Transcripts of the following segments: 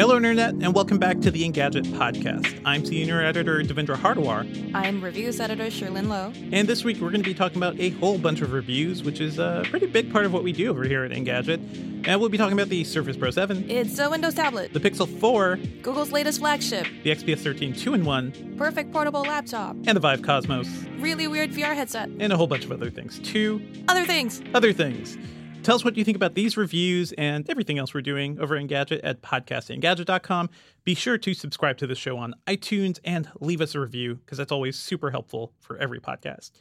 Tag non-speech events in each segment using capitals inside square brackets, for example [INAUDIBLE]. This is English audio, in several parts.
Hello, Internet, and welcome back to the Engadget podcast. I'm senior editor Devindra Hardawar. I'm reviews editor Cherlynn Low. and this week we're going to be talking about a whole bunch of reviews, which is a pretty big part of what we do over here at Engadget. And we'll be talking about the Surface Pro 7, It's a Windows tablet, the Pixel 4, Google's latest flagship, the XPS 13 2 in 1, perfect portable laptop, and the Vive Cosmos, really weird VR headset, and a whole bunch of other things too. other things. Other things. Tell us what you think about these reviews and everything else we're doing over Engadget at podcastinggadget.com. Be sure to subscribe to the show on iTunes and leave us a review because that's always super helpful for every podcast.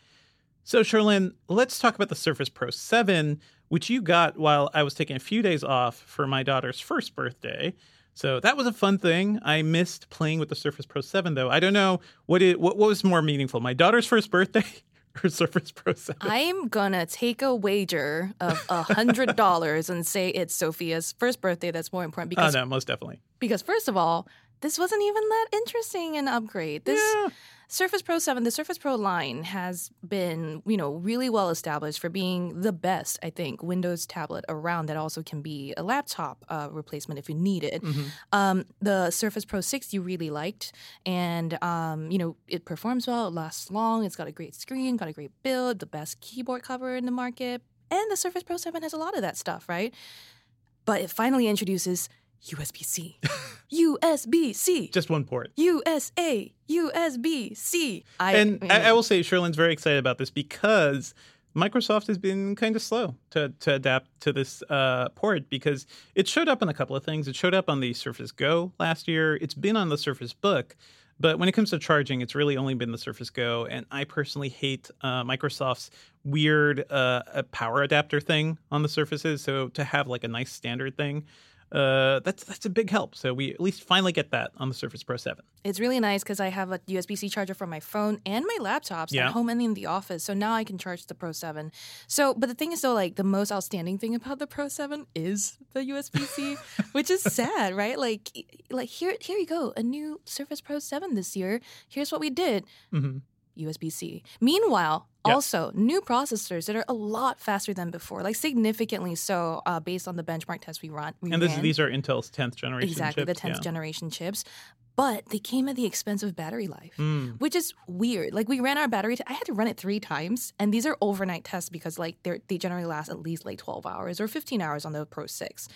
So, Cherlynn, let's talk about the Surface Pro 7, which you got while I was taking a few days off for my daughter's first birthday. So that was a fun thing. I missed playing with the Surface Pro 7, though. I don't know what it what, what was more meaningful, my daughter's first birthday Surface Pro 7. I'm gonna take a wager of a hundred dollars and say it's Sophia's first birthday that's more important Oh because no, most definitely. because first of all, this wasn't even that interesting an upgrade. This Yeah. Surface Pro 7, the Surface Pro line has been, you know, really well established for being the best, I think, Windows tablet around that also can be a laptop uh, replacement if you need it. Mm-hmm. Um, the Surface Pro 6 you really liked, and, um, you know, it performs well, it lasts long, it's got a great screen, got a great build, the best keyboard cover in the market, and the Surface Pro 7 has a lot of that stuff, right? But it finally introduces USB C. [LAUGHS] USB C. Just one port. USA, USB C. I, and I, I will say Cherlynn's very excited about this because Microsoft has been kind of slow to, to adapt to this uh, port because it showed up on a couple of things. It showed up on the Surface Go last year. It's been on the Surface Book. But when it comes to charging, it's really only been the Surface Go. And I personally hate uh, Microsoft's weird uh, power adapter thing on the Surfaces. So to have like a nice standard thing, uh, that's that's a big help. So we at least finally get that on the Surface Pro 7. It's really nice because I have a USB C charger for my phone and my laptops Yeah. at home and in the office. So now I can charge the Pro 7. So, but the thing is, though, like the most outstanding thing about the Pro 7 is the USB C, [LAUGHS] which is sad, right? Like, like here, here you go, a new Surface Pro 7 this year. Here's what we did. hmm USB C. Meanwhile, Yeah. also new processors that are a lot faster than before, like significantly so, uh, based on the benchmark tests we run. We And this, ran. these are Intel's 10th generation exactly the chips, 10th yeah. generation chips, but they came at the expense of battery life. Mm. Which is weird. Like we ran our battery. T- I had to run it three times, and these are overnight tests because like they they generally last at least like twelve hours or fifteen hours on the Pro Six.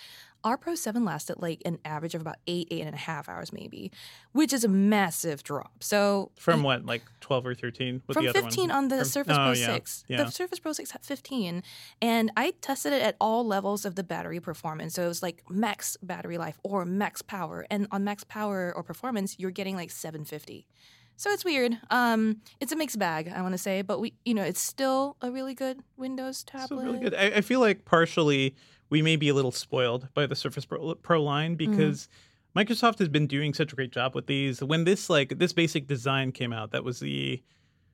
Our Pro Seven lasted like an average of about eight, eight and a half hours maybe, which is a massive drop. So From what, like 12 or 13? With from the other 15 one? on the From- Surface oh, Pro yeah, 6. Yeah. The Surface Pro 6 had 15, and I tested it at all levels of the battery performance. So it was like max battery life or max power, and on max power or performance, you're getting like 750. So it's weird. Um, it's a mixed bag, I want to say, but we, you know, it's still a really good Windows tablet. So really good. I, I feel like partially we may be a little spoiled by the Surface Pro, Pro line Mm-hmm. because Microsoft has been doing such a great job with these. When this like this basic design came out, that was the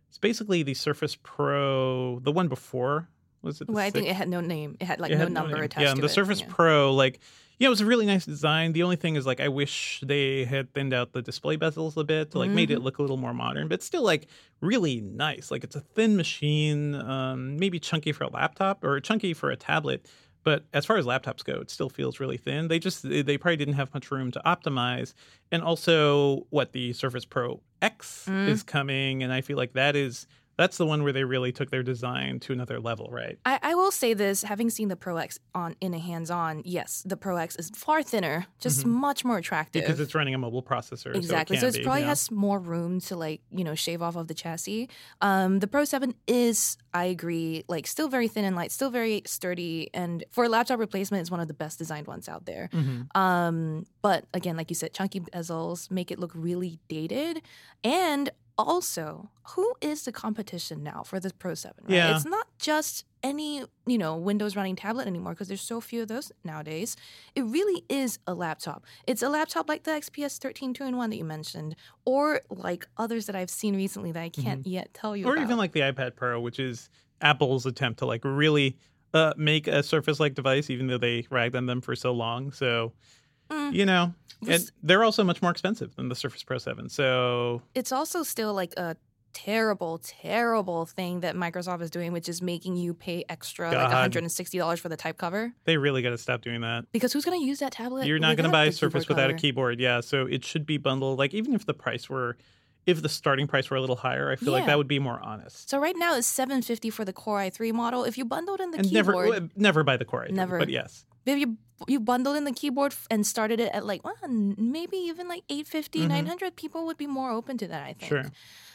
it's basically the Surface Pro, the one before was it? The Well, I think it had no name. It had like It no had number name. attached Yeah, and the it. Surface Yeah. Pro, like, yeah, it was a really nice design. The only thing is, like, I wish they had thinned out the display bezels a bit to like made Mm-hmm. it look a little more modern, but still like really nice. Like, it's a thin machine, um, maybe chunky for a laptop or chunky for a tablet. But as far as laptops go, it still feels really thin. They just they probably didn't have much room to optimize. And also, what the Surface Pro X Mm. is coming, and I feel like that is That's the one where they really took their design to another level, right? I, I will say this: having seen the Pro X on in a hands-on, yes, the Pro X is far thinner, just much more attractive. Because it's running a mobile processor. Exactly. So, So, it it be, probably yeah. has more room to like, you know, shave off of the chassis. Um, the Pro 7 is, I agree, like still very thin and light, still very sturdy. And for a laptop replacement, it's one of the best designed ones out there. Mhm. Um, but again, like you said, chunky bezels make it look really dated. And also, who is the competition now for the Pro 7? Right? Yeah. It's not just any, you know, Windows running tablet anymore because there's so few of those nowadays. It really is a laptop. It's a laptop like the XPS 13 2 in 1 that you mentioned, or like others that I've seen recently that I can't yet tell you Mm-hmm. Or about. even like the iPad Pro, which is Apple's attempt to like really uh, make a Surface-like device, even though they ragged on them for so long. So, Mm. you know, and they're also much more expensive than the Surface Pro 7. So, it's also still like a terrible, terrible thing that Microsoft is doing, which is making you pay extra, like $160 for the type cover. they really got to stop doing that. Because who's going to use that tablet? You're not going to buy a Surface without a keyboard. Yeah. So it should be bundled. Like, even if the price were, if the starting price were a little higher, I feel like that would be more honest. So right now it's 750 for the Core i3 model. If you bundled in the and keyboard, never, never buy the Core i3, Never. But yes. if you you bundled in the keyboard and started it at like well, maybe even like 850 Mhm. 900 people would be more open to that i think Sure.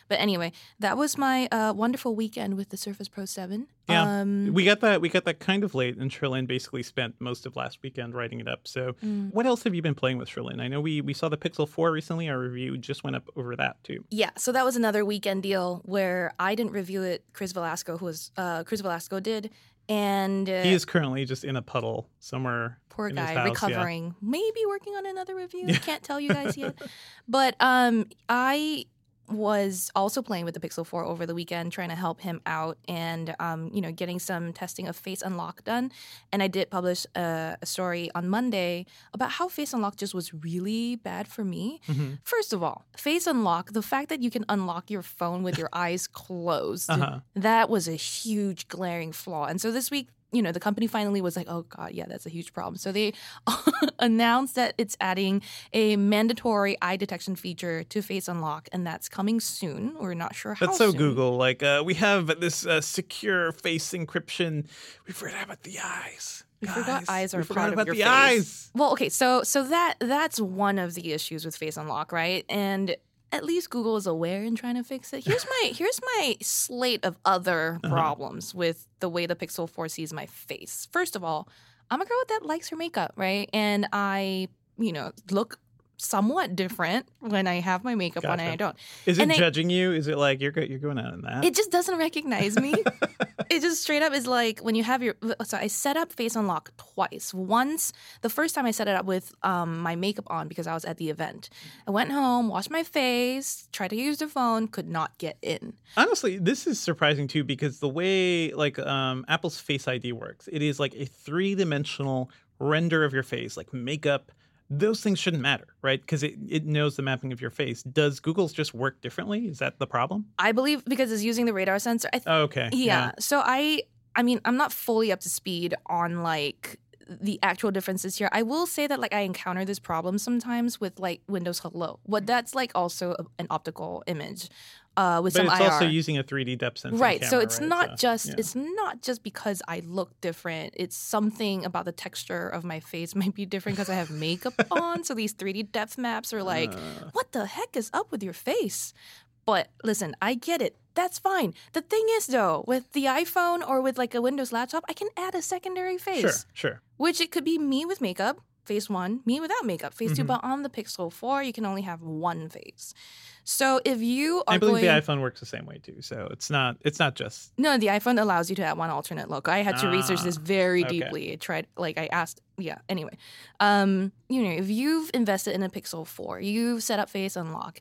but anyway that was my uh, wonderful weekend with the surface pro 7 Yeah. um, We got that. We got that kind of late, and Cherlynn basically spent most of last weekend writing it up. So, Mm. what else have you been playing with Cherlynn? I know we we saw the Pixel Four recently. Our review just went up over that too. yeah so that was another weekend deal where i didn't review it chris velazco who was uh, chris velazco did and uh, He is currently just in a puddle somewhere. poor guy house, yeah. recovering maybe working on another review can't tell you guys yet [LAUGHS] but um i was also playing with the pixel 4 over the weekend trying to help him out and um, you know getting some testing of face unlock done and i did publish a, a story on monday about how face unlock just was really bad for me Mhm. first of all face unlock the fact that you can unlock your phone with your [LAUGHS] eyes closed Uh-huh. that was a huge glaring flaw. And so this week, you know, the company finally was like, oh, God, yeah, that's a huge problem. So they [LAUGHS] announced that it's adding a mandatory eye detection feature to Face Unlock, and that's coming soon. We're not sure how That's so soon. Google. Like uh, we have this uh, secure face encryption. We forgot about the eyes. We forgot eyes are we part of about your the face. eyes. Well, okay, so so that that's one of the issues with Face Unlock, right? And at least Google is aware and trying to fix it. Here's my [LAUGHS] here's my slate of other Uh-huh. problems with the way the Pixel 4 sees my face. First of all, I'm a girl that likes her makeup, right? And I, you know, look somewhat different when I have my makeup on and I don't. Is it And judging you? Is it like you're you're going out in that? It just doesn't recognize me. [LAUGHS] it just straight up is like when you have your. So I set up Face Unlock twice. Once, the first time I set it up with um, my makeup on because I was at the event. I went home, washed my face, tried to use the phone, could not get in. Honestly, this is surprising too because the way like um, Apple's Face ID works, it is like a three-dimensional render of your face, like makeup. Those things shouldn't matter, right? Because it, it knows the mapping of your face. Does Google's just work differently? Is that the problem? I believe because it's using the radar sensor. I th- Oh, okay. yeah. So I I mean, I'm not fully up to speed on like the actual differences here. I will say that like I encounter this problem sometimes with like Windows Hello. What that's like also an optical image uh with But some it's IR. also using a 3D depth sensing right so it's right? not So, just yeah. it's not just because i look different it's something about the texture of my face [LAUGHS] might be different because i have makeup [LAUGHS] on so these 3d depth maps are like Uh. what the heck is up with your face but listen i get it that's fine the thing is though with the iphone or with like a windows laptop i can add a secondary face Sure, sure. which it could be me with makeup face one me without makeup face two Mhm. but on the pixel 4 you can only have one face so if you are I believe going the iPhone works the same way too. So it's not it's not just no, the iPhone allows you to have one alternate look. I had to research this Ah, very okay. deeply. I tried, like, I asked, yeah. Anyway, um, you know, if you've invested in a Pixel Four, you've set up Face Unlock.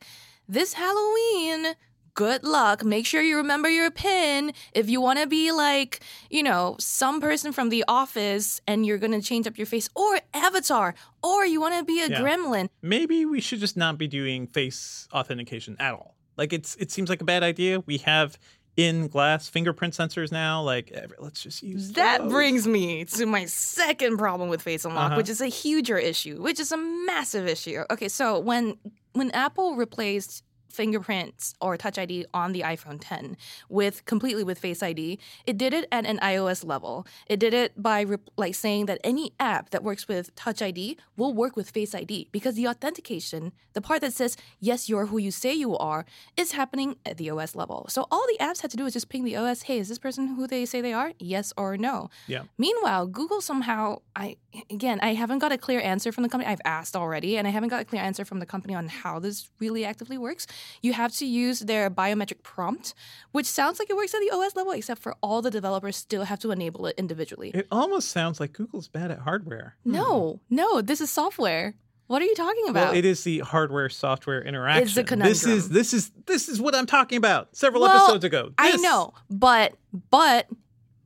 This Halloween, good luck. Make sure you remember your PIN. If you want to be like, you know, some person from the office, and you're gonna change up your face, or Avatar, or you want to be a Yeah. Gremlin. maybe we should just not be doing face authentication at all. Like it's it seems like a bad idea. We have in glass fingerprint sensors now. Like eh, let's just use That those. brings me to my second problem with Face Unlock, Uh-huh. which is a huger issue, which is a massive issue. Okay, so when when Apple replaced fingerprints or Touch ID on the iPhone 10 with completely with Face ID. It did it at an iOS level. It did it by re- like saying that any app that works with Touch ID will work with Face ID because the authentication, the part that says yes, you're who you say you are, is happening at the OS level. So all the apps had to do is just ping the OS, hey, is this person who they say they are? Yes or no. Yeah. Meanwhile, Google somehow, I again, I haven't got a clear answer from the company. I've asked already, and I haven't got a clear answer from the company on how this really actively works. You have to use their biometric prompt, which sounds like it works at the OS level, except for all the developers still have to enable it individually. It almost sounds like Google's bad at hardware. no, hmm. no, this is software. What are you talking about? Well, it is the hardware software interaction. It's a This is this is this is what I'm talking about. Several Well, episodes ago. I know, but but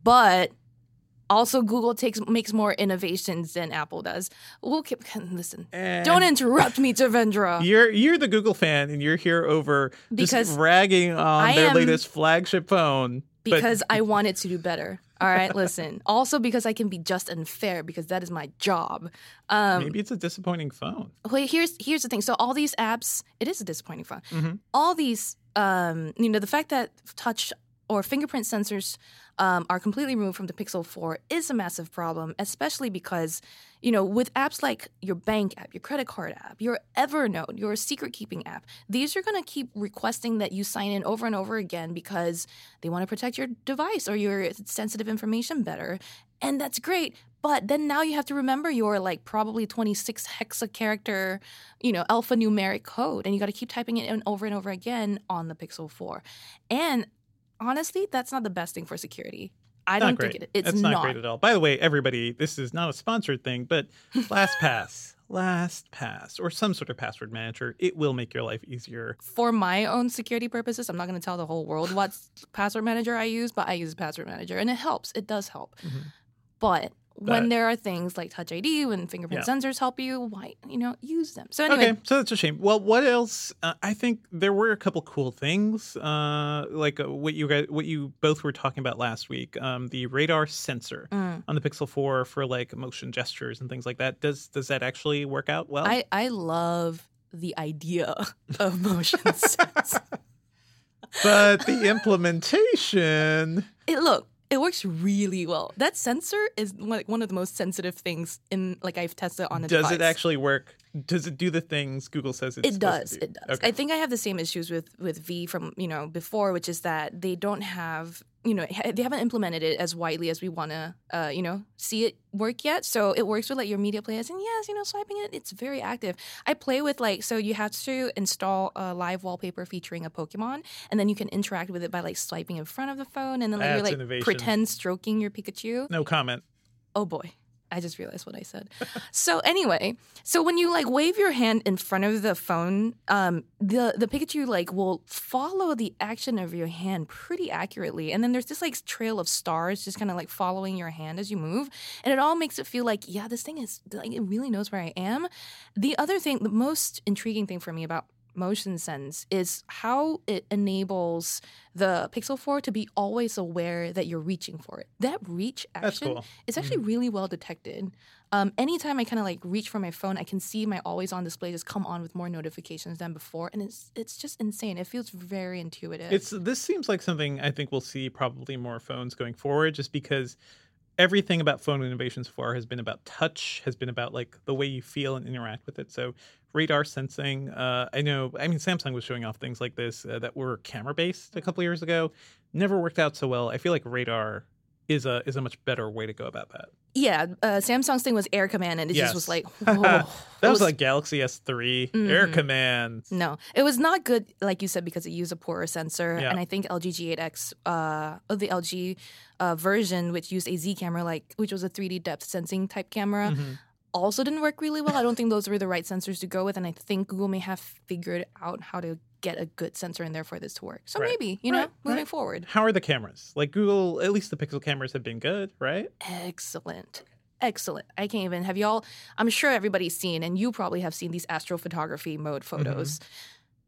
but also Google takes makes more innovations than Apple does. We'll keep [LAUGHS] listen. And Don't interrupt me, Devindra. [LAUGHS] You're you're the Google fan, and you're here over Because just ragging on I their am- latest flagship phone. but- because I want it to do better. All right, listen. [LAUGHS] Also because I can be just and fair because that is my job. Um, maybe it's a disappointing phone. Wait, here's here's the thing. So all these apps, it is a disappointing phone. Mm-hmm. All these, um, you know, the fact that touch or fingerprint sensors um, are completely removed from the Pixel 4 is a massive problem, especially because, you know, with apps like your bank app, your credit card app, your Evernote, your secret keeping app, these are going to keep requesting that you sign in over and over again because they want to protect your device or your sensitive information better. And that's great. But then now you have to remember your like probably 26 hexa character, you know, alphanumeric code. And you got to keep typing it in over and over again on the Pixel 4. And honestly, that's not the best thing for security. I Not don't great. think it, it's That's not, great at all. By the way, everybody, this is not a sponsored thing, but [LAUGHS] LastPass, LastPass, or some sort of password manager, it will make your life easier. for my own security purposes, I'm not going to tell the whole world what password manager I use, but I use a password manager and it helps. It does help. Mm-hmm. But when there are things like Touch ID, when fingerprint Yeah. sensors help you, why, you know, use them. So anyway, Okay, so that's a shame. Well, what else? Uh, I think there were a couple cool things, uh, like uh, what you guys, what you both were talking about last week. Um, the radar sensor Mm. on the Pixel Four for like motion gestures and things like that. Does does that actually work out well? I, I love the idea [LAUGHS] of motion [LAUGHS] sense. but the implementation. it look it works really well that sensor is like one of the most sensitive things in like i've tested on a Does device it actually work? Does it do the things Google says it's it does to do? it does Okay. i think i have the same issues with with v from you know before which is that they don't have you know they haven't implemented it as widely as we want to uh, you know see it work yet so it works with like your media players and yes you know swiping it it's very active i play with like so you have to install a live wallpaper featuring a pokemon and then you can interact with it by like swiping in front of the phone and then like That's you're like innovation. pretend stroking your pikachu no comment. Oh boy. I just realized what I said. so anyway, so when you like wave your hand in front of the phone, um, the the Pikachu like will follow the action of your hand pretty accurately, and then there's this like trail of stars just kind of like following your hand as you move, and it all makes it feel like yeah, this thing is like it really knows where I am. The other thing, the most intriguing thing for me about motion sense is how it enables the Pixel 4 to be always aware that you're reaching for it. That reach action cool. it's actually really well detected. Um, anytime I kind of like reach for my phone, I can see my always on display just come on with more notifications than before, and it's it's just insane. It feels very intuitive. It's this seems like something I think we'll see probably more phones going forward, just because everything about phone innovation so far has been about touch, has been about like the way you feel and interact with it. So radar sensing, uh, I know. I mean, Samsung was showing off things like this uh, that were camera based a couple years ago, never worked out so well. I feel like radar is a is a much better way to go about that. yeah, uh, Samsung's thing was Air Command, and it just was like, [LAUGHS] whoa. that It was, like Galaxy S3 Air Mhm. Command. No, it was not good, like you said, because it used a poorer sensor. Yeah. And I think LG G8X, uh, the LG uh, version, which used a Z camera, like which was a 3D depth sensing type camera, Mhm. Also didn't work really well. I don't think those were the right sensors to go with, and I think Google may have figured out how to get a good sensor in there for this to work. So Right. maybe you know, Right, moving right. forward, How are the cameras? Like Google, at least the Pixel cameras have been good, right? excellent. Excellent. I can't even have y'all. I'm sure everybody's seen, and you probably have seen these astrophotography mode mm-hmm. photos.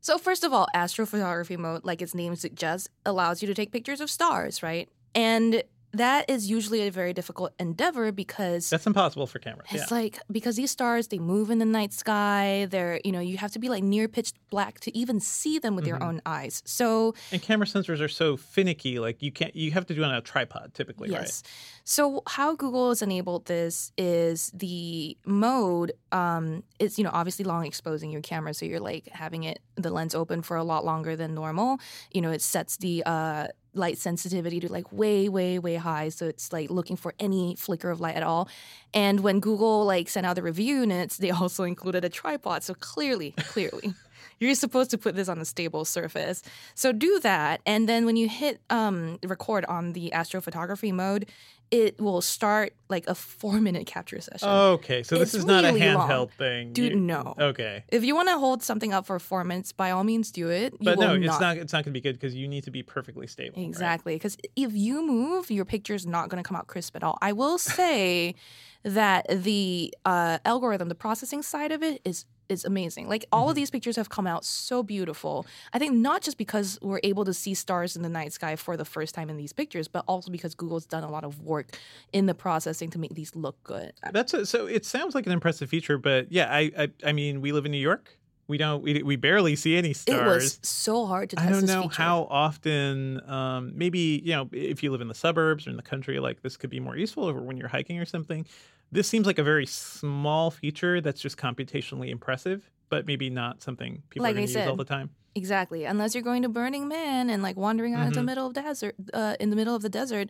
So, first of all, astrophotography mode, like its name suggests, allows you to take pictures of stars, right? And that is usually a very difficult endeavor because That's impossible for cameras. it's yeah. like because these stars they move in the night sky. They're you know you have to be like near pitch black to even see them with Mm-hmm. your own eyes. So and camera sensors are so finicky. Like you can't. You have to do it on a tripod typically, yes. So how Google has enabled this is the mode um it's you know obviously long exposing your camera so you're like having it the lens open for a lot longer than normal. You know it sets the uh light sensitivity to like way way way high so it's like looking for any flicker of light at all. And when Google like sent out the review units they [LAUGHS] also included a tripod so clearly clearly [LAUGHS] you're supposed to put this on a stable surface. So do that, and then when you hit um, record on the astrophotography mode, it will start like a four minute capture session. Right? Okay, so this It's is not a really long. handheld thing. Dude, You- no. Okay. If you want to hold something up for four minutes, by all means do it. You But no, it's not. It's not going to be good because you need to be perfectly stable. Exactly. Because if you move, your picture's not going to come out crisp at all. I will [LAUGHS] say that the uh, algorithm, the processing side of it is is amazing. Like all Mm-hmm. of these pictures have come out so beautiful. I think not just because we're able to see stars in the night sky for the first time in these pictures, but also because Google's done a lot of work in the processing to make these look good. That's a, so. It sounds like an impressive feature, but yeah, I, I, I mean, we live in New York. We don't. We, we barely see any stars. It was so hard to test I don't know feature. how often. Um, maybe you know, if you live in the suburbs or in the country, like this could be more useful, or when you're hiking or something. This seems like a very small feature that's just computationally impressive, but maybe not something people Like are going to use all the time. Exactly. Unless you're going to Burning Man and like wandering out into the Mhm. middle of desert, uh, in the middle of the desert,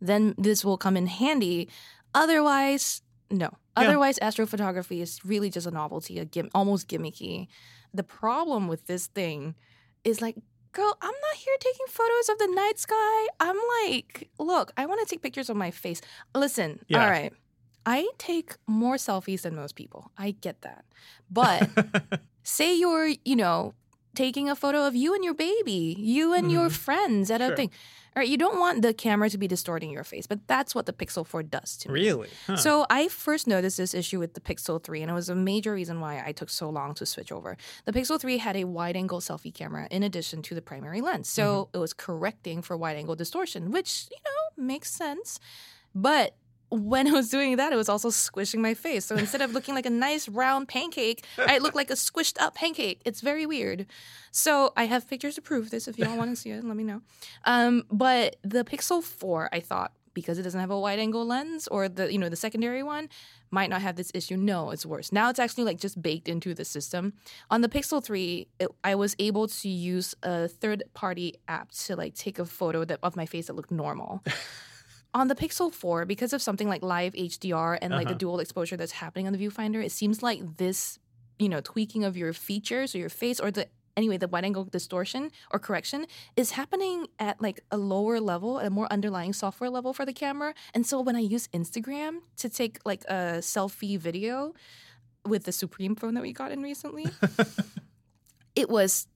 then this will come in handy. Otherwise, no. Yeah. Otherwise, astrophotography is really just a novelty, a gim- almost gimmicky. The problem with this thing is like, girl, I'm not here taking photos of the night sky. I'm like, look, I want to take pictures of my face. Listen, Yeah. all right. I take more selfies than most people. I get that. But [LAUGHS] say you're, you know, taking a photo of you and your baby, you and your Mhm. friends at a thing. All right, you don't want the camera to be distorting your face, but that's what the Pixel 4 does to me. really? Huh. So I first noticed this issue with the Pixel 3, and it was a major reason why I took so long to switch over. The Pixel 3 had a wide-angle selfie camera in addition to the primary lens, so Mm-hmm. it was correcting for wide-angle distortion, which you know makes sense. But when I was doing that, it was also squishing my face. So instead of looking like a nice round pancake, I looked like a squished up pancake. It's very weird. So I have pictures to prove this. If y'all want to see it, let me know. Um, but the Pixel 4, I thought, because it doesn't have a wide angle lens or the you know the secondary one, might not have this issue. No, it's worse. Now it's actually like just baked into the system. On the Pixel 3, it, I was able to use a third party app to like take a photo that of my face that looked normal. On the Pixel 4, because of something like live HDR and like the Uh-huh. dual exposure that's happening on the viewfinder, it seems like this, you know, tweaking of your features or your face or the anyway, the wide angle distortion or correction is happening at like a lower level, a more underlying software level for the camera. And so when I use Instagram to take like a selfie video with the Supreme phone that we got in recently, [LAUGHS] it was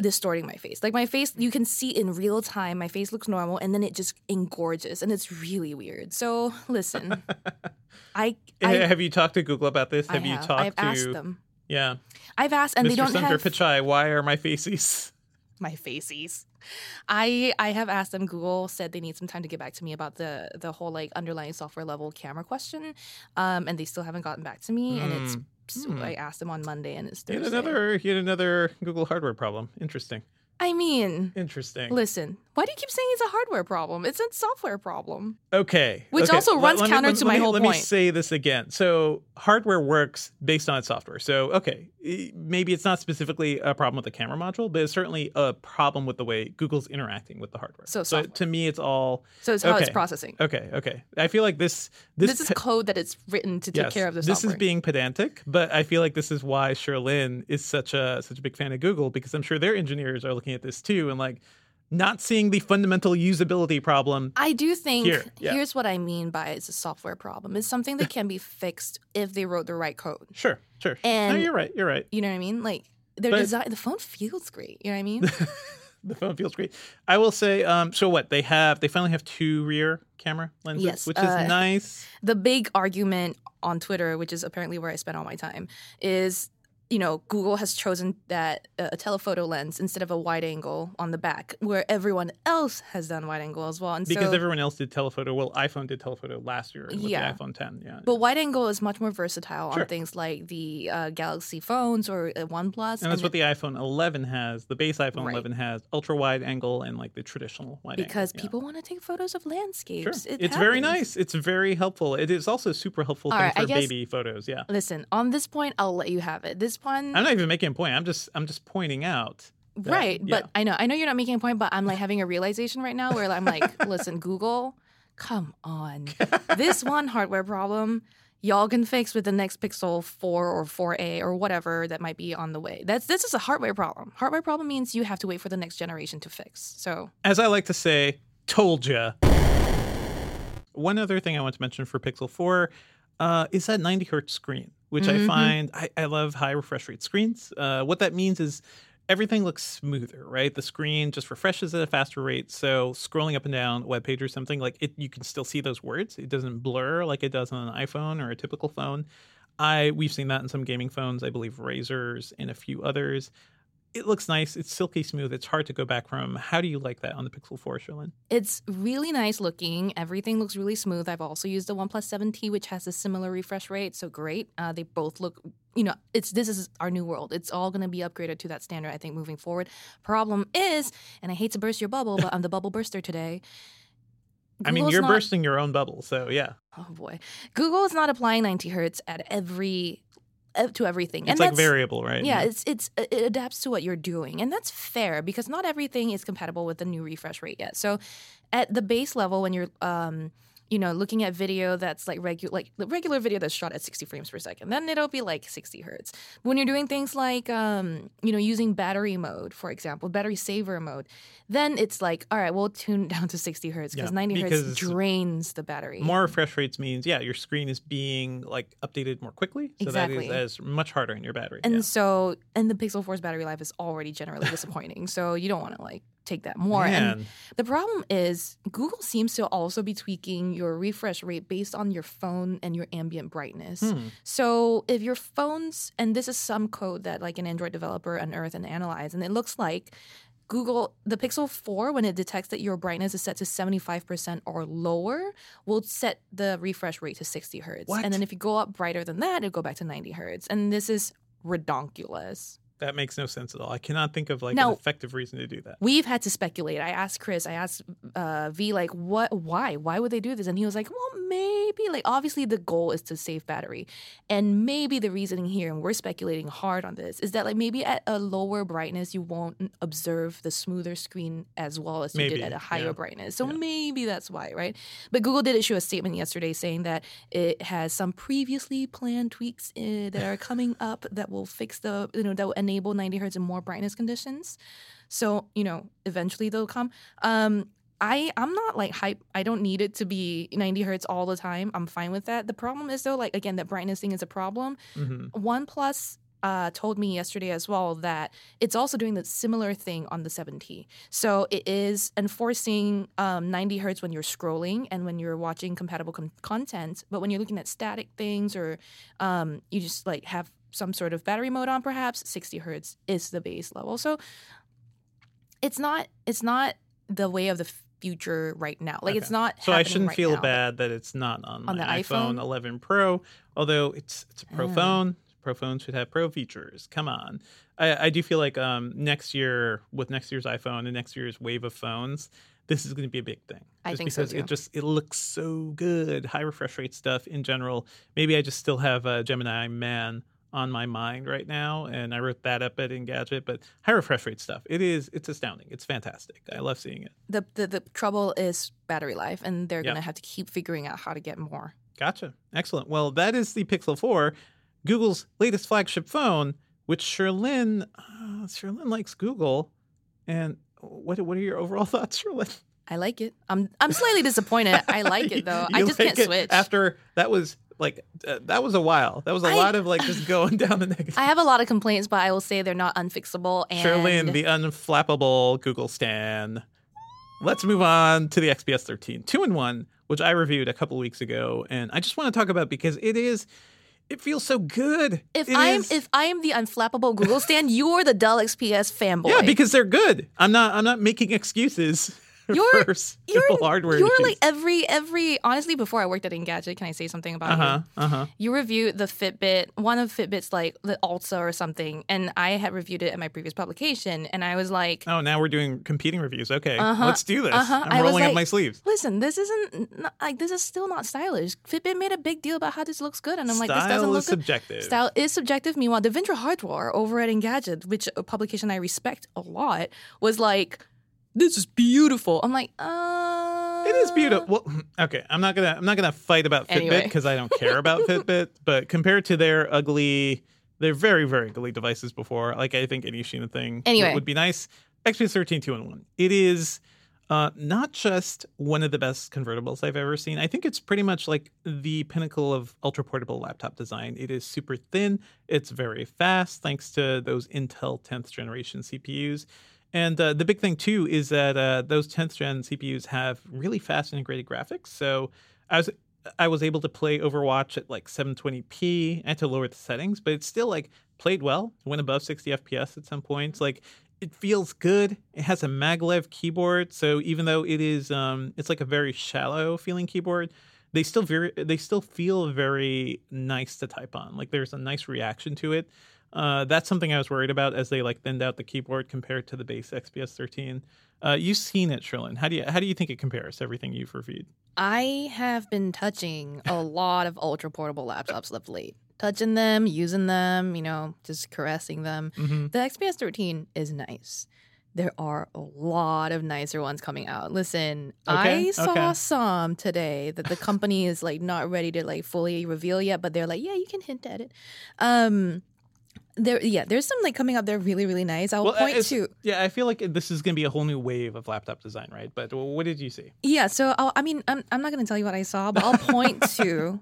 distorting my face. Like my face, you can see in real time, my face looks normal and then it just engorges and it's really weird. So listen, [LAUGHS] I, I, have you talked to Google about this? I Have you talked I've to? asked them. Yeah, I've asked and Mr. they don't Sundar have Pichai. Why are my faces? [LAUGHS] my faces. I I have asked them. Google said they need some time to get back to me about the the whole like underlying software level camera question, um, and they still haven't gotten back to me. And it's so Hmm. I asked him on Monday, and it's Yet Thursday. another, yet another Google hardware problem. Interesting. I mean, Interesting. listen, why do you keep saying it's a hardware problem? It's a software problem. Okay. Which okay. also Let- runs let counter let to me- my whole point. Let me say this again. So hardware works based on software. So okay, Eh, maybe it's not specifically a problem with the camera module, but it's certainly a problem with the way Google's interacting with the hardware. So so to me, it's all So it's how it's processing. okay. Okay. I feel like this this, This, is pe- code that it's written to take yes, care of the this software. is being pedantic, but I feel like this is why Cherlynn is such a such a big fan of Google because I'm sure their engineers are looking at this too and like not seeing the fundamental usability problem. I do think Here, yeah. here's what I mean by it's a software problem. It's something that can be fixed if they wrote the right code. Sure, sure. no, And- you're right. You're right. You know what I mean? Like their But- design, the phone feels great. You know what I mean? [LAUGHS] the phone feels great. I will say, um, so what they have, they finally have two rear camera lenses, Yes, which uh, is nice. the big argument on Twitter, which is apparently where I spend all my time, is you know, Google has chosen that uh, a telephoto lens instead of a wide angle on the back, where everyone else has done wide angle as well. And Because so, everyone else did telephoto. Well, iPhone did telephoto last year with Yeah. the iPhone 10. Yeah. but wide angle is much more versatile Sure. on things like the uh, Galaxy phones or uh, OnePlus. and that's what the iPhone 11 has. The base iPhone Right. 11 has ultra wide angle and like the traditional wide because angle. yeah. people want to take photos of Sure. landscapes. It it's very nice. It's very helpful. It is also super helpful All thing right, for guess- baby photos. Yeah. Listen, on this point, I'll let you have it. This I'm not even making a point. I'm just I'm just pointing out. that- right? yeah. But I know, I know you're not making a point, but I'm like having a realization right now where I'm like, [LAUGHS] listen, Google, come on, [LAUGHS] this one hardware problem. Y'all can fix with the next Pixel 4 or 4a or whatever that might be on the way. That's this is a hardware problem. Hardware problem means you have to wait for the next generation to fix. So as I like to say, told ya. One other thing I want to mention for Pixel 4 uh, is that 90 hertz screen, which Mm-hmm. I find I, I love high refresh rate screens. Uh, what that means is everything looks smoother, right? The screen just refreshes at a faster rate. So scrolling up and down a web page or something like it, you can still see those words. It doesn't blur like it does on an iPhone or a typical phone. I we've seen that in some gaming phones. I believe Razer's and a few others. It looks nice. It's silky smooth. It's hard to go back from. How do you like that on the Pixel 4, Cherlynn? It's really nice looking. Everything looks really smooth. I've also used the OnePlus 7T, which has a similar refresh rate, so great. Uh, they both look, you know, it's this is our new world. It's all going to be upgraded to that standard, I think, moving forward. Problem is, and I hate to burst your bubble, but I'm the bubble burster today. I mean, you're not- bursting your own bubble, so yeah. Oh boy, Google is not applying 90 hertz at every to everything. It's and like variable, right? Yeah, it's it's it adapts to what you're doing, and that's fair because not everything is compatible with the new refresh rate yet. So, at the base level, when you're um you know looking at video that's like regular like the regular video that's shot at 60 frames per second, then it'll be like 60 hertz. When you're doing things like um you know using battery mode, for example, battery saver mode, then it's like all right, we'll tune [LAUGHS] down to 60 hertz Yeah, because 90 hertz drains the battery. More refresh rates means, yeah, your screen is being like updated more quickly. So Exactly. that is, that is much harder on your battery. And yeah. so, and the Pixel 4's battery life is already generally disappointing. so you don't want to like take that more. And the problem is Google seems to also be tweaking your refresh rate based on your phone and your ambient brightness. Hmm. So if your phones, and this is some code that like an Android developer unearthed and analyzed, and it looks like Google, the Pixel 4, when it detects that your brightness is set to 75% or lower, will set the refresh rate to 60 hertz. What? And then if you go up brighter than that, it'll go back to 90 hertz. And this is redonkulous. That makes no sense at all. I cannot think of like No. an effective reason to do that. We've had to speculate. I asked Chris, I asked uh, V, like, what, why? Why would they do this? And he was like, well, maybe, like, obviously the goal is to save battery. And maybe the reasoning here, and we're speculating hard on this, is that, like, maybe at a lower brightness, you won't observe the smoother screen as well as you Maybe, did at a higher yeah. brightness. So Yeah. maybe that's why, right? But Google did issue a statement yesterday saying that it has some previously planned tweaks uh, that are coming up that will fix the, you know, that will enable 90 hertz and more brightness conditions. So, you know, eventually they'll come. Um, I I'm not like hype. I don't need it to be 90 hertz all the time. I'm fine with that. The problem is though, like again, that brightness thing is a problem. hmm OnePlus uh, told me yesterday as well that it's also doing the similar thing on the 7T. So it is enforcing um, 90 hertz when you're scrolling and when you're watching compatible con- content. But when you're looking at static things or um, you just like have some sort of battery mode on, perhaps 60 hertz is the base level. So it's not it's not the way of the future right now. Like it's not. So I shouldn't right feel now. bad that it's not on, On the iPhone iPhone? 11 Pro, although it's it's a pro Ah. phone. Pro phones should have pro features. Come on. I, I do feel like um, next year with next year's iPhone and next year's wave of phones, this is going to be a big thing. I just think so, because too. it just it looks so good. High refresh rate stuff in general. Maybe I just still have a Gemini Man on my mind right now, and I wrote that up at Engadget. But high refresh rate stuff, it is it's astounding. It's fantastic. I love seeing it. The, the the trouble is battery life, and they're Yep. gonna have to keep figuring out how to get more. Gotcha. Excellent. Well, that is the Pixel 4, Google's latest flagship phone, which Cherlynn, uh, Cherlynn likes Google. And what what are your overall [LAUGHS] thoughts, Cherlynn? I like it. I'm I'm slightly disappointed. I like it though. [LAUGHS] I just like can't it switch. After that was like uh, that was a while. That was a I- lot of like just [LAUGHS] going down the negative. I have a lot of complaints, but I will say they're not unfixable. And Cherlynn, the unflappable Google stan. Let's move on to the XPS 13 2 in 1, which I reviewed a couple weeks ago. And I just want to talk about because it is it feels so good. If It I'm is- if I am the unflappable Google stand, you're the Dell XPS fanboy. yeah, because they're good. I'm not. I'm not making excuses You're- for you're hardware. You're issues. like every every honestly before I worked at Engadget, can I say something about uh huh. you? Uh huh. You reviewed the Fitbit, one of Fitbit's like the Alta or something, and I had reviewed it in my previous publication, and I was like, Oh, now we're doing competing reviews. Okay, Uh-huh, let's do this. uh-huh. I'm I rolling up my sleeves. listen, this isn't not, like this is still not stylish. Fitbit made a big deal about how this looks good, and I'm like, this doesn't is look good. subjective. Style is subjective. Meanwhile, Devindra Hardawar over at Engadget, which a publication I respect a lot, was like, "This is beautiful." I'm like, uh, It is beautiful. Well, [LAUGHS] okay, I'm not gonna I'm not gonna fight about Fitbit Anyway. because I don't care about [LAUGHS] Fitbit. But compared to their ugly, they're very very ugly devices before. Like I think any Sheena thing would- Anyway. would be nice. XPS 13 two in one. It is uh, not just one of the best convertibles I've ever seen. I think it's pretty much like the pinnacle of ultra portable laptop design. It is super thin. It's very fast thanks to those Intel 10th generation CPUs. And uh, the big thing too is that uh, those 10th gen CPUs have really fast integrated graphics. So I was I was able to play Overwatch at like 720p. I had to lower the settings, but it's still like played well. Went above 60 FPS at some points. Like it feels good. It has a maglev keyboard, so even though it is um it's like a very shallow feeling keyboard, they still very they still feel very nice to type on. Like there's a nice reaction to it. Uh, that's something I was worried about as they like thinned out the keyboard compared to the base XPS 13. Uh, you've seen it, Cherlynn. How do you how do you think it compares to everything you've reviewed? I have been touching a lot of ultra portable laptops of late. Touching them, using them, you know, just caressing them. Mm-hmm. The XPS 13 is nice. There are a lot of nicer ones coming out. Listen, Okay, I saw okay. some today that the company is like not ready to like fully reveal yet, but they're like, yeah, you can hint at it. Um, there, yeah, there's some like coming up. They're really, really nice. I'll Well, point to Yeah, I feel like this is going to be a whole new wave of laptop design, right? But what did you see? Yeah, so I'll, I mean, I'm I'm not going to tell you what I saw, but I'll point [LAUGHS] to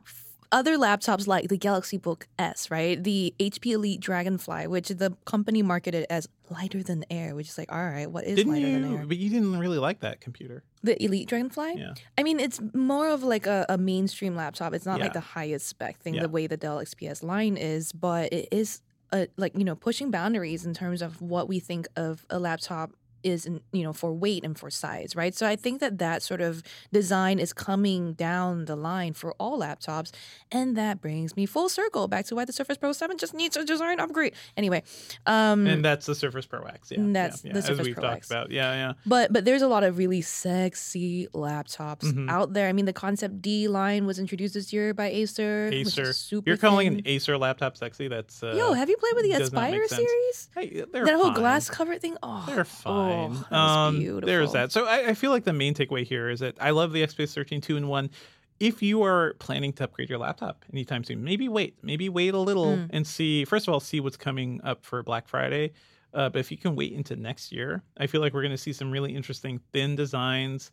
other laptops like the Galaxy Book S, right? The HP Elite Dragonfly, which the company marketed as lighter than air, which is like, all right, what is Didn't lighter you? than air? But you didn't really like that computer. The Elite Dragonfly. Yeah. I mean, it's more of like a, a mainstream laptop. It's not Yeah. like the highest spec thing Yeah. the way the Dell XPS line is, but it is a, like you know pushing boundaries in terms of what we think of a laptop is in, you know for weight and for size right so i think that that sort of design is coming down the line for all laptops and that brings me full circle back to why the surface pro 7 just needs a design upgrade anyway um and that's the Surface Pro X. Yeah, And that's yeah, the yeah, Surface as we've Pro talked X. about. Yeah, yeah. but but there's a lot of really sexy laptops Mhm. out there. I mean, the ConceptD line was introduced this year by Acer. Acer. super You're calling thin. an Acer laptop sexy? That's uh, Yo, have you played with the Aspire series? Hey, that whole fine. glass cover thing. Oh, They're fine. Oh, that was um, beautiful. there's that. So I, I feel like the main takeaway here is that I love the XPS 13 two in one. If you are planning to upgrade your laptop anytime soon, maybe wait, maybe wait a little Mm. and see. First of all, see what's coming up for Black Friday. Uh, but if you can wait into next year, I feel like we're going to see some really interesting thin designs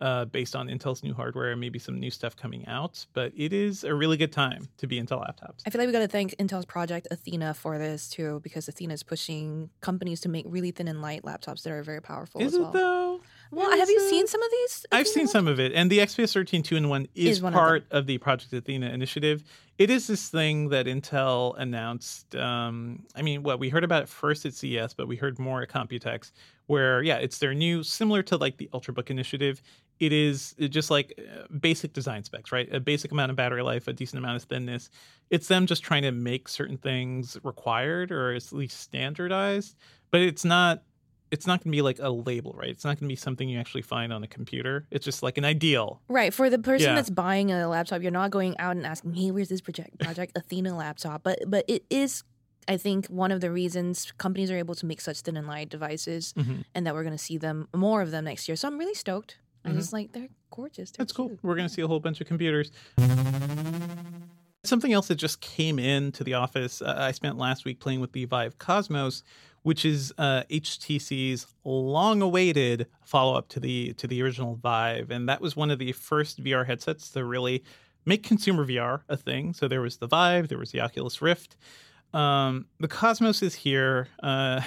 uh, based on Intel's new hardware and maybe some new stuff coming out. But it is a really good time to be Intel laptops. I feel like we got to thank Intel's project Athena for this too, because Athena is pushing companies to make really thin and light laptops that are very powerful Is as it well. though? Well, have you seen some of these? I've seen some of it, and the XPS 13 two in one is, Is one part of, the Project Athena initiative. It is this thing that Intel announced. Um, I mean, what we heard about it first at CES, but we heard more at Computex, where yeah, it's their new, similar to like the Ultrabook initiative. It is just like uh, basic design specs, right? A basic amount of battery life, a decent amount of thinness. It's them just trying to make certain things required or at least standardized, but it's not it's not going to be like a label, right? It's not going to be something you actually find on a computer. It's just like an ideal. Right. For the person Yeah. that's buying a laptop, you're not going out and asking, hey, where's this project project Athena laptop? But but it is I think one of the reasons companies are able to make such thin and light devices Mhm. and that we're gonna see them more of them next year. So I'm really stoked. I Mhm. just like they're gorgeous. They're That's cool. We're going to see a whole bunch of computers. Something else that just came into the office, uh, I spent last week playing with the Vive Cosmos, which is uh, HTC's long-awaited follow-up to the to the original Vive, and that was one of the first VR headsets to really make consumer VR a thing. So there was the Vive, there was the Oculus Rift. Um, the Cosmos is here. Uh,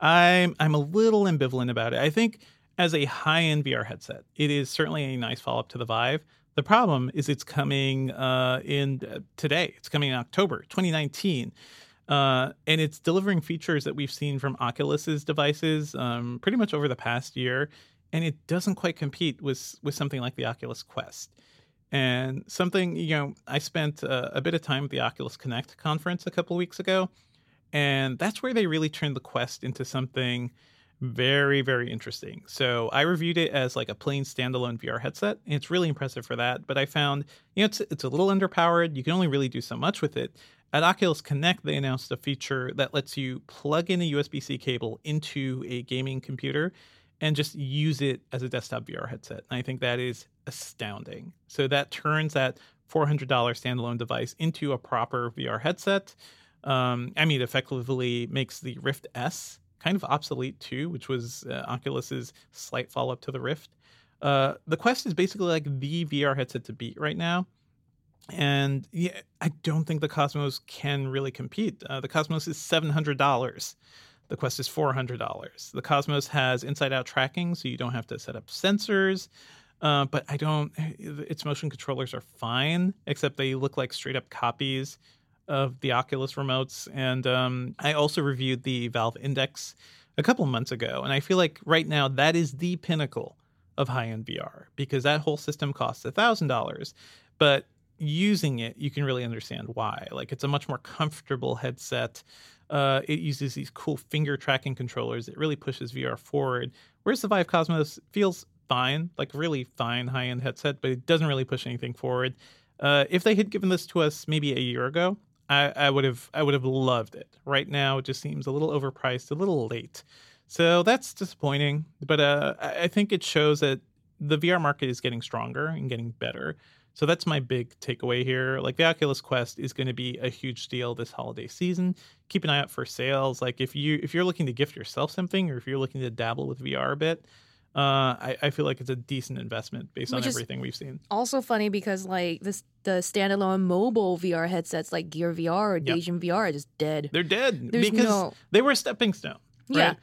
I'm I'm a little ambivalent about it. I think as a high-end VR headset, it is certainly a nice follow-up to the Vive. The problem is it's coming uh, in uh, today. It's coming in October 2019. Uh, and it's delivering features that we've seen from Oculus's devices um, pretty much over the past year, and it doesn't quite compete with with something like the Oculus Quest. And something you know, I spent uh, a bit of time at the Oculus Connect conference a couple weeks ago, and that's where they really turned the Quest into something very very interesting. So I reviewed it as like a plain standalone VR headset, and it's really impressive for that. But I found you know it's it's a little underpowered. You can only really do so much with it. At Oculus Connect, they announced a feature that lets you plug in a USB C cable into a gaming computer and just use it as a desktop VR headset. And I think that is astounding. So that turns that $400 standalone device into a proper VR headset. Um, I mean, it effectively makes the Rift S kind of obsolete too, which was uh, Oculus's slight follow up to the Rift. Uh, the Quest is basically like the VR headset to beat right now. And yeah, I don't think the Cosmos can really compete. Uh, the Cosmos is seven hundred dollars. The Quest is four hundred dollars. The Cosmos has inside-out tracking, so you don't have to set up sensors. Uh, but I don't. Its motion controllers are fine, except they look like straight-up copies of the Oculus remotes. And um, I also reviewed the Valve Index a couple of months ago, and I feel like right now that is the pinnacle of high-end VR because that whole system costs thousand dollars, but using it, you can really understand why. Like it's a much more comfortable headset. Uh, it uses these cool finger tracking controllers. It really pushes VR forward. Whereas the Vive Cosmos feels fine, like really fine high end headset, but it doesn't really push anything forward. Uh, if they had given this to us maybe a year ago, I, I would have I would have loved it. Right now, it just seems a little overpriced, a little late. So that's disappointing. But uh, I think it shows that the VR market is getting stronger and getting better. So that's my big takeaway here. Like the Oculus Quest is going to be a huge deal this holiday season. Keep an eye out for sales. Like if you if you're looking to gift yourself something or if you're looking to dabble with VR a bit, uh, I, I, feel like it's a decent investment based Which on everything we've seen. Also funny because like this the standalone mobile VR headsets like Gear VR or yep. VR are just dead. They're dead There's because no... they were a stepping stone. Right? Yeah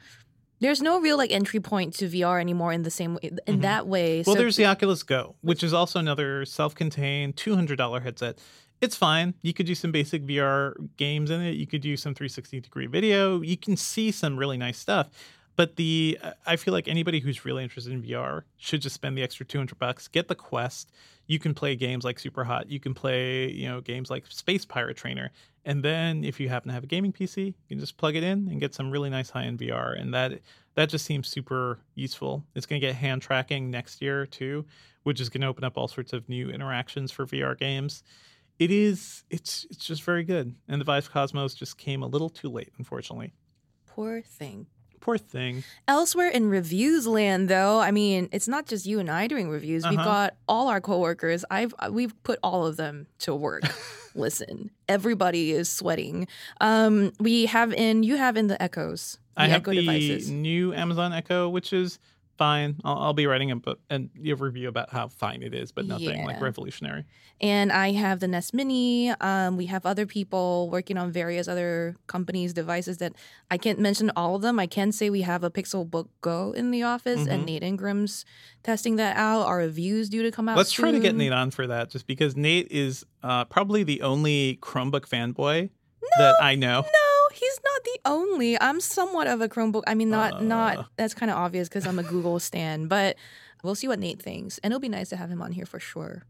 there's no real like entry point to VR anymore in the same way in mm-hmm. that way. Well, so there's the Oculus Go, which is also another self-contained $200 headset. It's fine. You could do some basic VR games in it. You could do some 360 degree video. You can see some really nice stuff. But the I feel like anybody who's really interested in VR should just spend the extra 200 bucks, get the Quest. You can play games like Super Hot. You can play, you know, games like Space Pirate Trainer. And then if you happen to have a gaming PC, you can just plug it in and get some really nice high-end VR. And that that just seems super useful. It's going to get hand tracking next year too, which is going to open up all sorts of new interactions for VR games. It is it's it's just very good. And the Vive Cosmos just came a little too late, unfortunately. Poor thing. Poor thing. Elsewhere in reviews land, though, I mean, it's not just you and I doing reviews. Uh-huh. We've got all our coworkers. I've we've put all of them to work. [LAUGHS] Listen, everybody is sweating. Um, we have in you have in the Echoes. The I have Echo the devices. new Amazon Echo, which is fine. I'll, I'll be writing a, book, a review about how fine it is, but nothing yeah. like revolutionary. And I have the Nest Mini. Um, we have other people working on various other companies' devices that I can't mention all of them. I can say we have a Pixelbook Go in the office, mm-hmm. and Nate Ingraham's testing that out. Our reviews due to come out. Let's soon. try to get Nate on for that, just because Nate is uh, probably the only Chromebook fanboy no, that I know. No he's not the only. I'm somewhat of a Chromebook. I mean, not uh. not that's kind of obvious because I'm a Google stan, but we'll see what Nate thinks, and it'll be nice to have him on here for sure.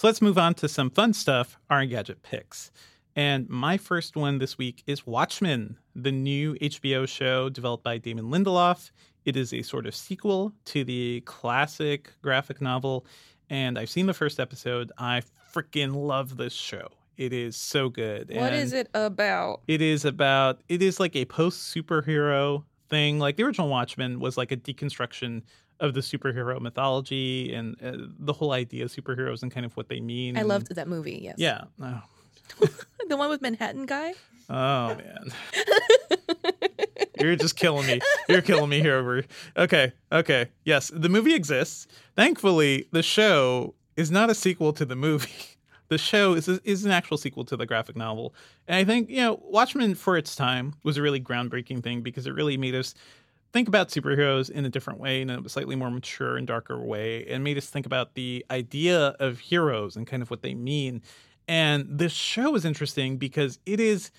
So let's move on to some fun stuff. Our gadget picks. And my first one this week is Watchmen, the new HBO show developed by Damon Lindelof. It is a sort of sequel to the classic graphic novel. And I've seen the first episode. I freaking love this show. It is so good. What and is it about? It is about it is like a post superhero thing. Like the original Watchmen was like a deconstruction of the superhero mythology and uh, the whole idea of superheroes and kind of what they mean. I and, loved that movie. Yes. Yeah. Oh. [LAUGHS] the one with Manhattan guy. Oh man. You're just killing me. You're killing me here over. Okay. Okay. Yes, the movie exists. Thankfully, the show is not a sequel to the movie the show is is an actual sequel to the graphic novel, and I think you know Watchmen for its time was a really groundbreaking thing because it really made us think about superheroes in a different way, in a slightly more mature and darker way, and made us think about the idea of heroes and kind of what they mean. And this show is interesting because it is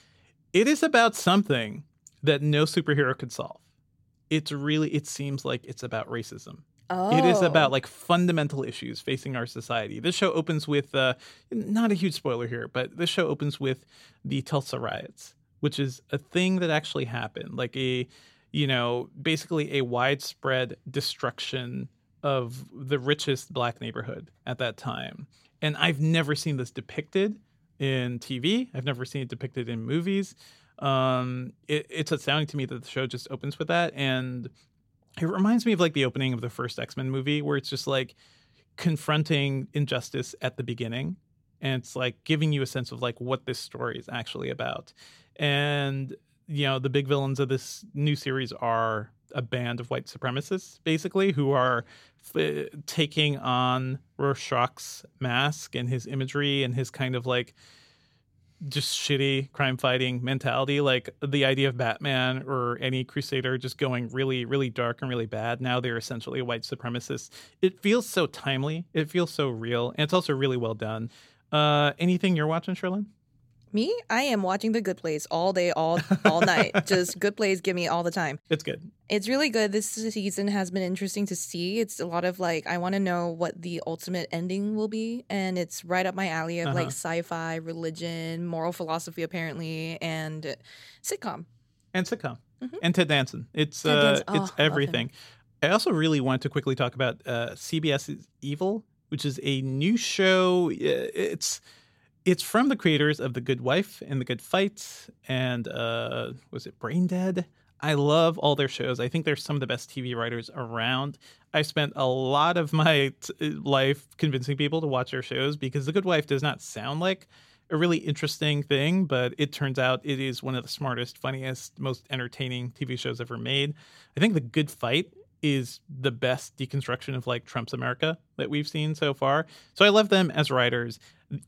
it is about something that no superhero could solve. It's really it seems like it's about racism. Oh. It is about like fundamental issues facing our society. This show opens with uh, not a huge spoiler here, but this show opens with the Tulsa riots, which is a thing that actually happened, like a you know basically a widespread destruction of the richest black neighborhood at that time. And I've never seen this depicted in TV. I've never seen it depicted in movies. Um, it, it's astounding to me that the show just opens with that, and it reminds me of like the opening of the first X Men movie, where it's just like confronting injustice at the beginning, and it's like giving you a sense of like what this story is actually about. And you know, the big villains of this new series are a band of white supremacists, basically, who are f- uh, taking on Rorschach's mask and his imagery and his kind of like just shitty crime fighting mentality like the idea of batman or any crusader just going really really dark and really bad. Now they're essentially a white supremacists. It feels so timely. It feels so real. And it's also really well done. Uh anything you're watching Cherlynn? Me, I am watching The Good Place all day, all all night. [LAUGHS] Just Good Place, give me all the time. it's good It's really good. This season has been interesting to see. It's a lot of like I want to know what the ultimate ending will be, and it's right up my alley of like Uh-huh. sci-fi, religion, moral philosophy, apparently, and sitcom. and sitcom and Ted Danson. It's Mm-hmm. Ted uh, Danson. Oh, it's I love him. everything. I also really want to quickly talk about uh, CBS's Evil, which is a new show. It's it's from the creators of The Good Wife and The Good Fight, and uh, was it Brain Dead? I love all their shows. I think they're some of the best TV writers around. I spent a lot of my t- life convincing people to watch their shows because The Good Wife does not sound like a really interesting thing, but it turns out it is one of the smartest, funniest, most entertaining TV shows ever made. I think The Good Fight is the best deconstruction of like Trump's America that we've seen so far. So I love them as writers.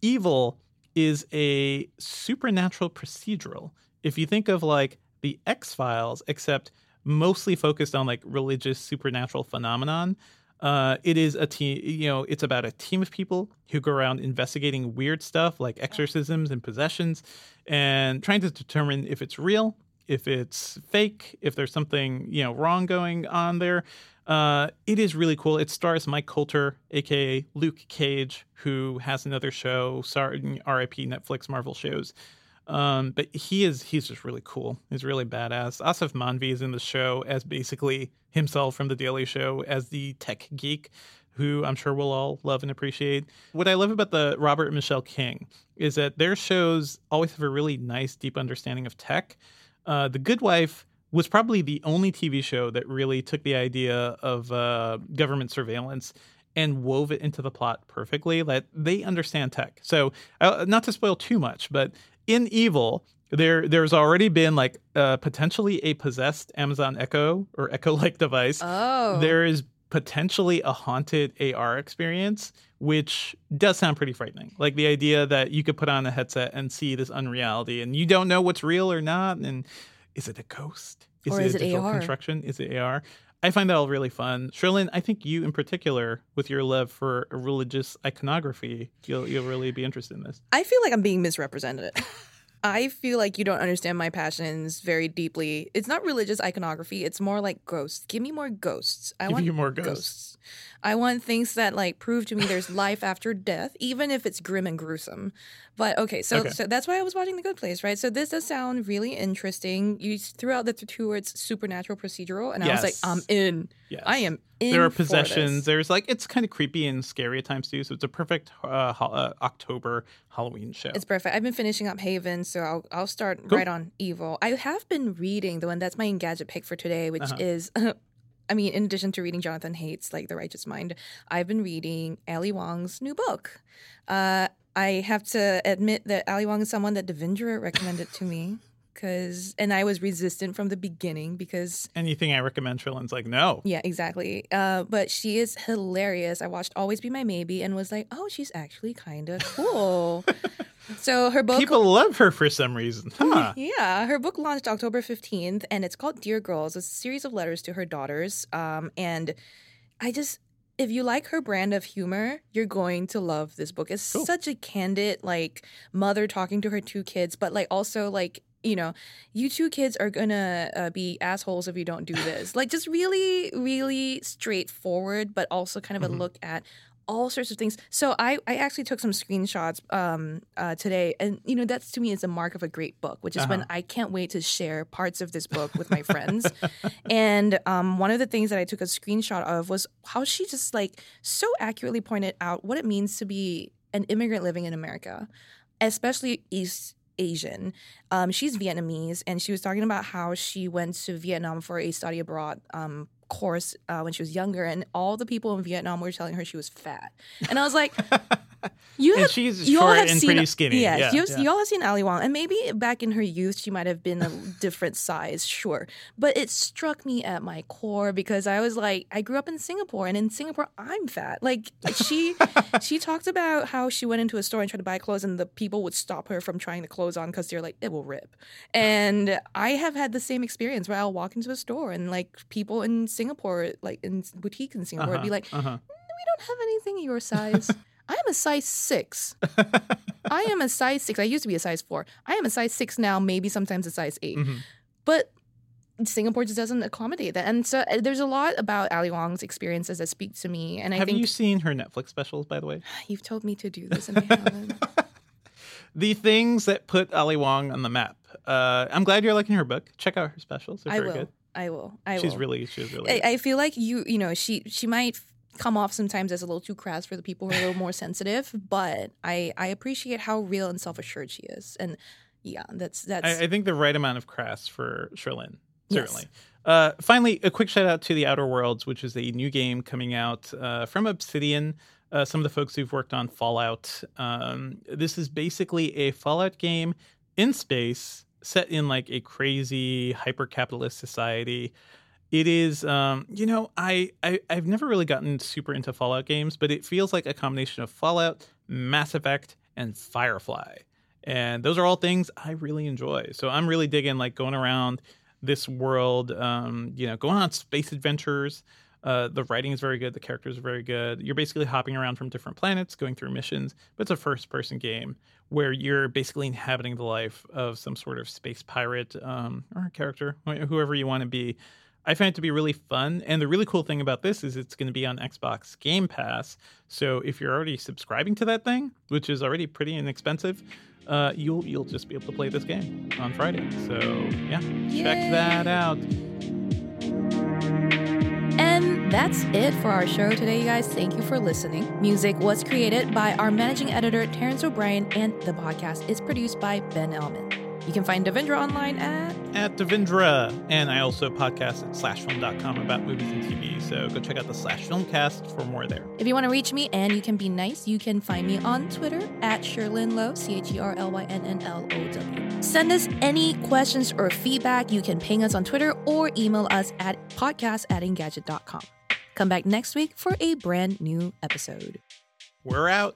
Evil is a supernatural procedural. If you think of like the X Files, except mostly focused on like religious supernatural phenomenon, uh, it is a team. You know, it's about a team of people who go around investigating weird stuff like exorcisms and possessions, and trying to determine if it's real, if it's fake, if there's something you know wrong going on there. Uh, it is really cool. It stars Mike Colter, aka Luke Cage, who has another show. Sorry, RIP Netflix Marvel shows. Um, but he is he's just really cool. He's really badass. Aasif Mandvi is in the show as basically himself from the Daily Show as the tech geek, who I'm sure we'll all love and appreciate. What I love about the Robert and Michelle King is that their shows always have a really nice, deep understanding of tech. Uh, the Good Wife was probably the only TV show that really took the idea of uh, government surveillance and wove it into the plot perfectly. That they understand tech. So, uh, not to spoil too much, but in Evil, there there's already been like uh, potentially a possessed Amazon Echo or Echo-like device. Oh, There is potentially a haunted AR experience, which does sound pretty frightening. Like the idea that you could put on a headset and see this unreality, and you don't know what's real or not, and is it a ghost? Or it is a it digital AR? construction? Is it AR? I find that all really fun. Cherlynn, I think you in particular, with your love for religious iconography, you'll you'll really be interested in this. I feel like I'm being misrepresented. [LAUGHS] I feel like you don't understand my passions very deeply. It's not religious iconography. It's more like ghosts. Give me more ghosts. I Give want you more ghosts. I want things that like prove to me there's life after death, even if it's grim and gruesome. But okay, so Okay. so that's why I was watching The Good Place, right? So this does sound really interesting. You threw out the two words supernatural procedural, and I was like, I'm in. Yes. I am in. there are possessions. There's like it's kind of creepy and scary at times too. So it's a perfect uh, ho- uh, October Halloween show. It's perfect. I've been finishing up Haven, so I'll I'll start Cool. right on Evil. I have been reading the one that's my Engadget pick for today, which Uh-huh. is. [LAUGHS] I mean, in addition to reading Jonathan Haidt's, like The Righteous Mind, I've been reading Ali Wong's new book. Uh, I have to admit that Ali Wong is someone that Devindra recommended to me, [LAUGHS] because and I was resistant from the beginning because Anything I recommend, Cherlynn's like, no. yeah, exactly. Uh, but she is hilarious. I watched Always Be My Maybe and was like, oh, she's actually kind of cool. [LAUGHS] So her book People love her for some reason. Huh. [LAUGHS] Yeah, her book launched October 15th and it's called Dear Girls, a series of letters to her daughters. Um, and I just, if you like her brand of humor, you're going to love this book. It's Cool. such a candid, like, mother talking to her two kids, but like also like, you know, you two kids are gonna uh, be assholes if you don't do this. [LAUGHS] like, just really, really straightforward, but also kind of a look at all sorts of things. So I, I actually took some screenshots um, uh, today, and you know that's to me is a mark of a great book, which is when Uh-huh. I can't wait to share parts of this book with my friends. [LAUGHS] and um, one of the things that I took a screenshot of was how she just like so accurately pointed out what it means to be an immigrant living in America, especially East Asian. Um, she's Vietnamese, and she was talking about how she went to Vietnam for a study abroad um, course uh, when she was younger, and all the people in Vietnam were telling her she was fat. And I was like, [LAUGHS] "You And have, she's you all have and seen, pretty skinny. Yes, Yeah, you, yeah. you all have seen Ali Wong, and maybe back in her youth she might have been a different size, sure. But it struck me at my core because I was like, I grew up in Singapore, and in Singapore I'm fat. Like she, she talked about how she went into a store and tried to buy clothes, and the people would stop her from trying the clothes on because they're like, it will rip. And I have had the same experience where I'll walk into a store and like people in Singapore, like in boutiques in Singapore, would be like, uh-huh. we don't have anything your size. I am a size six. I am a size six. I used to be a size four. I am a size six now, maybe sometimes a size 8 Mhm. But Singapore just doesn't accommodate that. And so uh, there's a lot about Ali Wong's experiences that speak to me. And I Have think you seen her Netflix specials, by the way? [SIGHS] you've told me to do this and I haven't. [LAUGHS] The things that put Ali Wong on the map. Uh, I'm glad you're liking her book. Check out her specials. They're I very will. good. I will. I she's will. really, she's really. I, I feel like you, you know, she she might come off sometimes as a little too crass for the people who are a little more [LAUGHS] sensitive, but I I appreciate how real and self assured she is, and yeah, that's that's I, I think the right amount of crass for Cherlynn, Yes. certainly. Uh, finally, a quick shout out to the Outer Worlds, which is a new game coming out uh, from Obsidian. Uh, some of the folks who've worked on Fallout. Um, this is basically a Fallout game in space, set in like a crazy hyper capitalist society. It is, um, you know, I, I I've never really gotten super into Fallout games, but it feels like a combination of Fallout, Mass Effect, and Firefly and those are all things I really enjoy. So I'm really digging like going around this world, um, you know, going on space adventures. Uh, the writing is very good. The characters are very good. You're basically hopping around from different planets, going through missions, but it's a first-person game where you're basically inhabiting the life of some sort of space pirate um, or character, whoever you want to be. I find it to be really fun. And the really cool thing about this is it's going to be on Xbox Game Pass. So if you're already subscribing to that thing, which is already pretty inexpensive, uh, you'll you'll just be able to play this game on Friday. So yeah, check that out. And that's it for our show today, you guys. Thank you for listening. Music was created by our managing editor, Terrence O'Brien, and the podcast is produced by Ben Ellman. You can find Devindra online at At Devindra. And I also podcast at slashfilm.com about movies and TV. So go check out the Slash Filmcast for more there. If you want to reach me and you can be nice, you can find me on Twitter at Cherlynn Low, C H E R L Y N N L O W. Send us any questions or feedback. You can ping us on Twitter or email us at podcast at engadget.com. Come back next week for a brand new episode. We're out.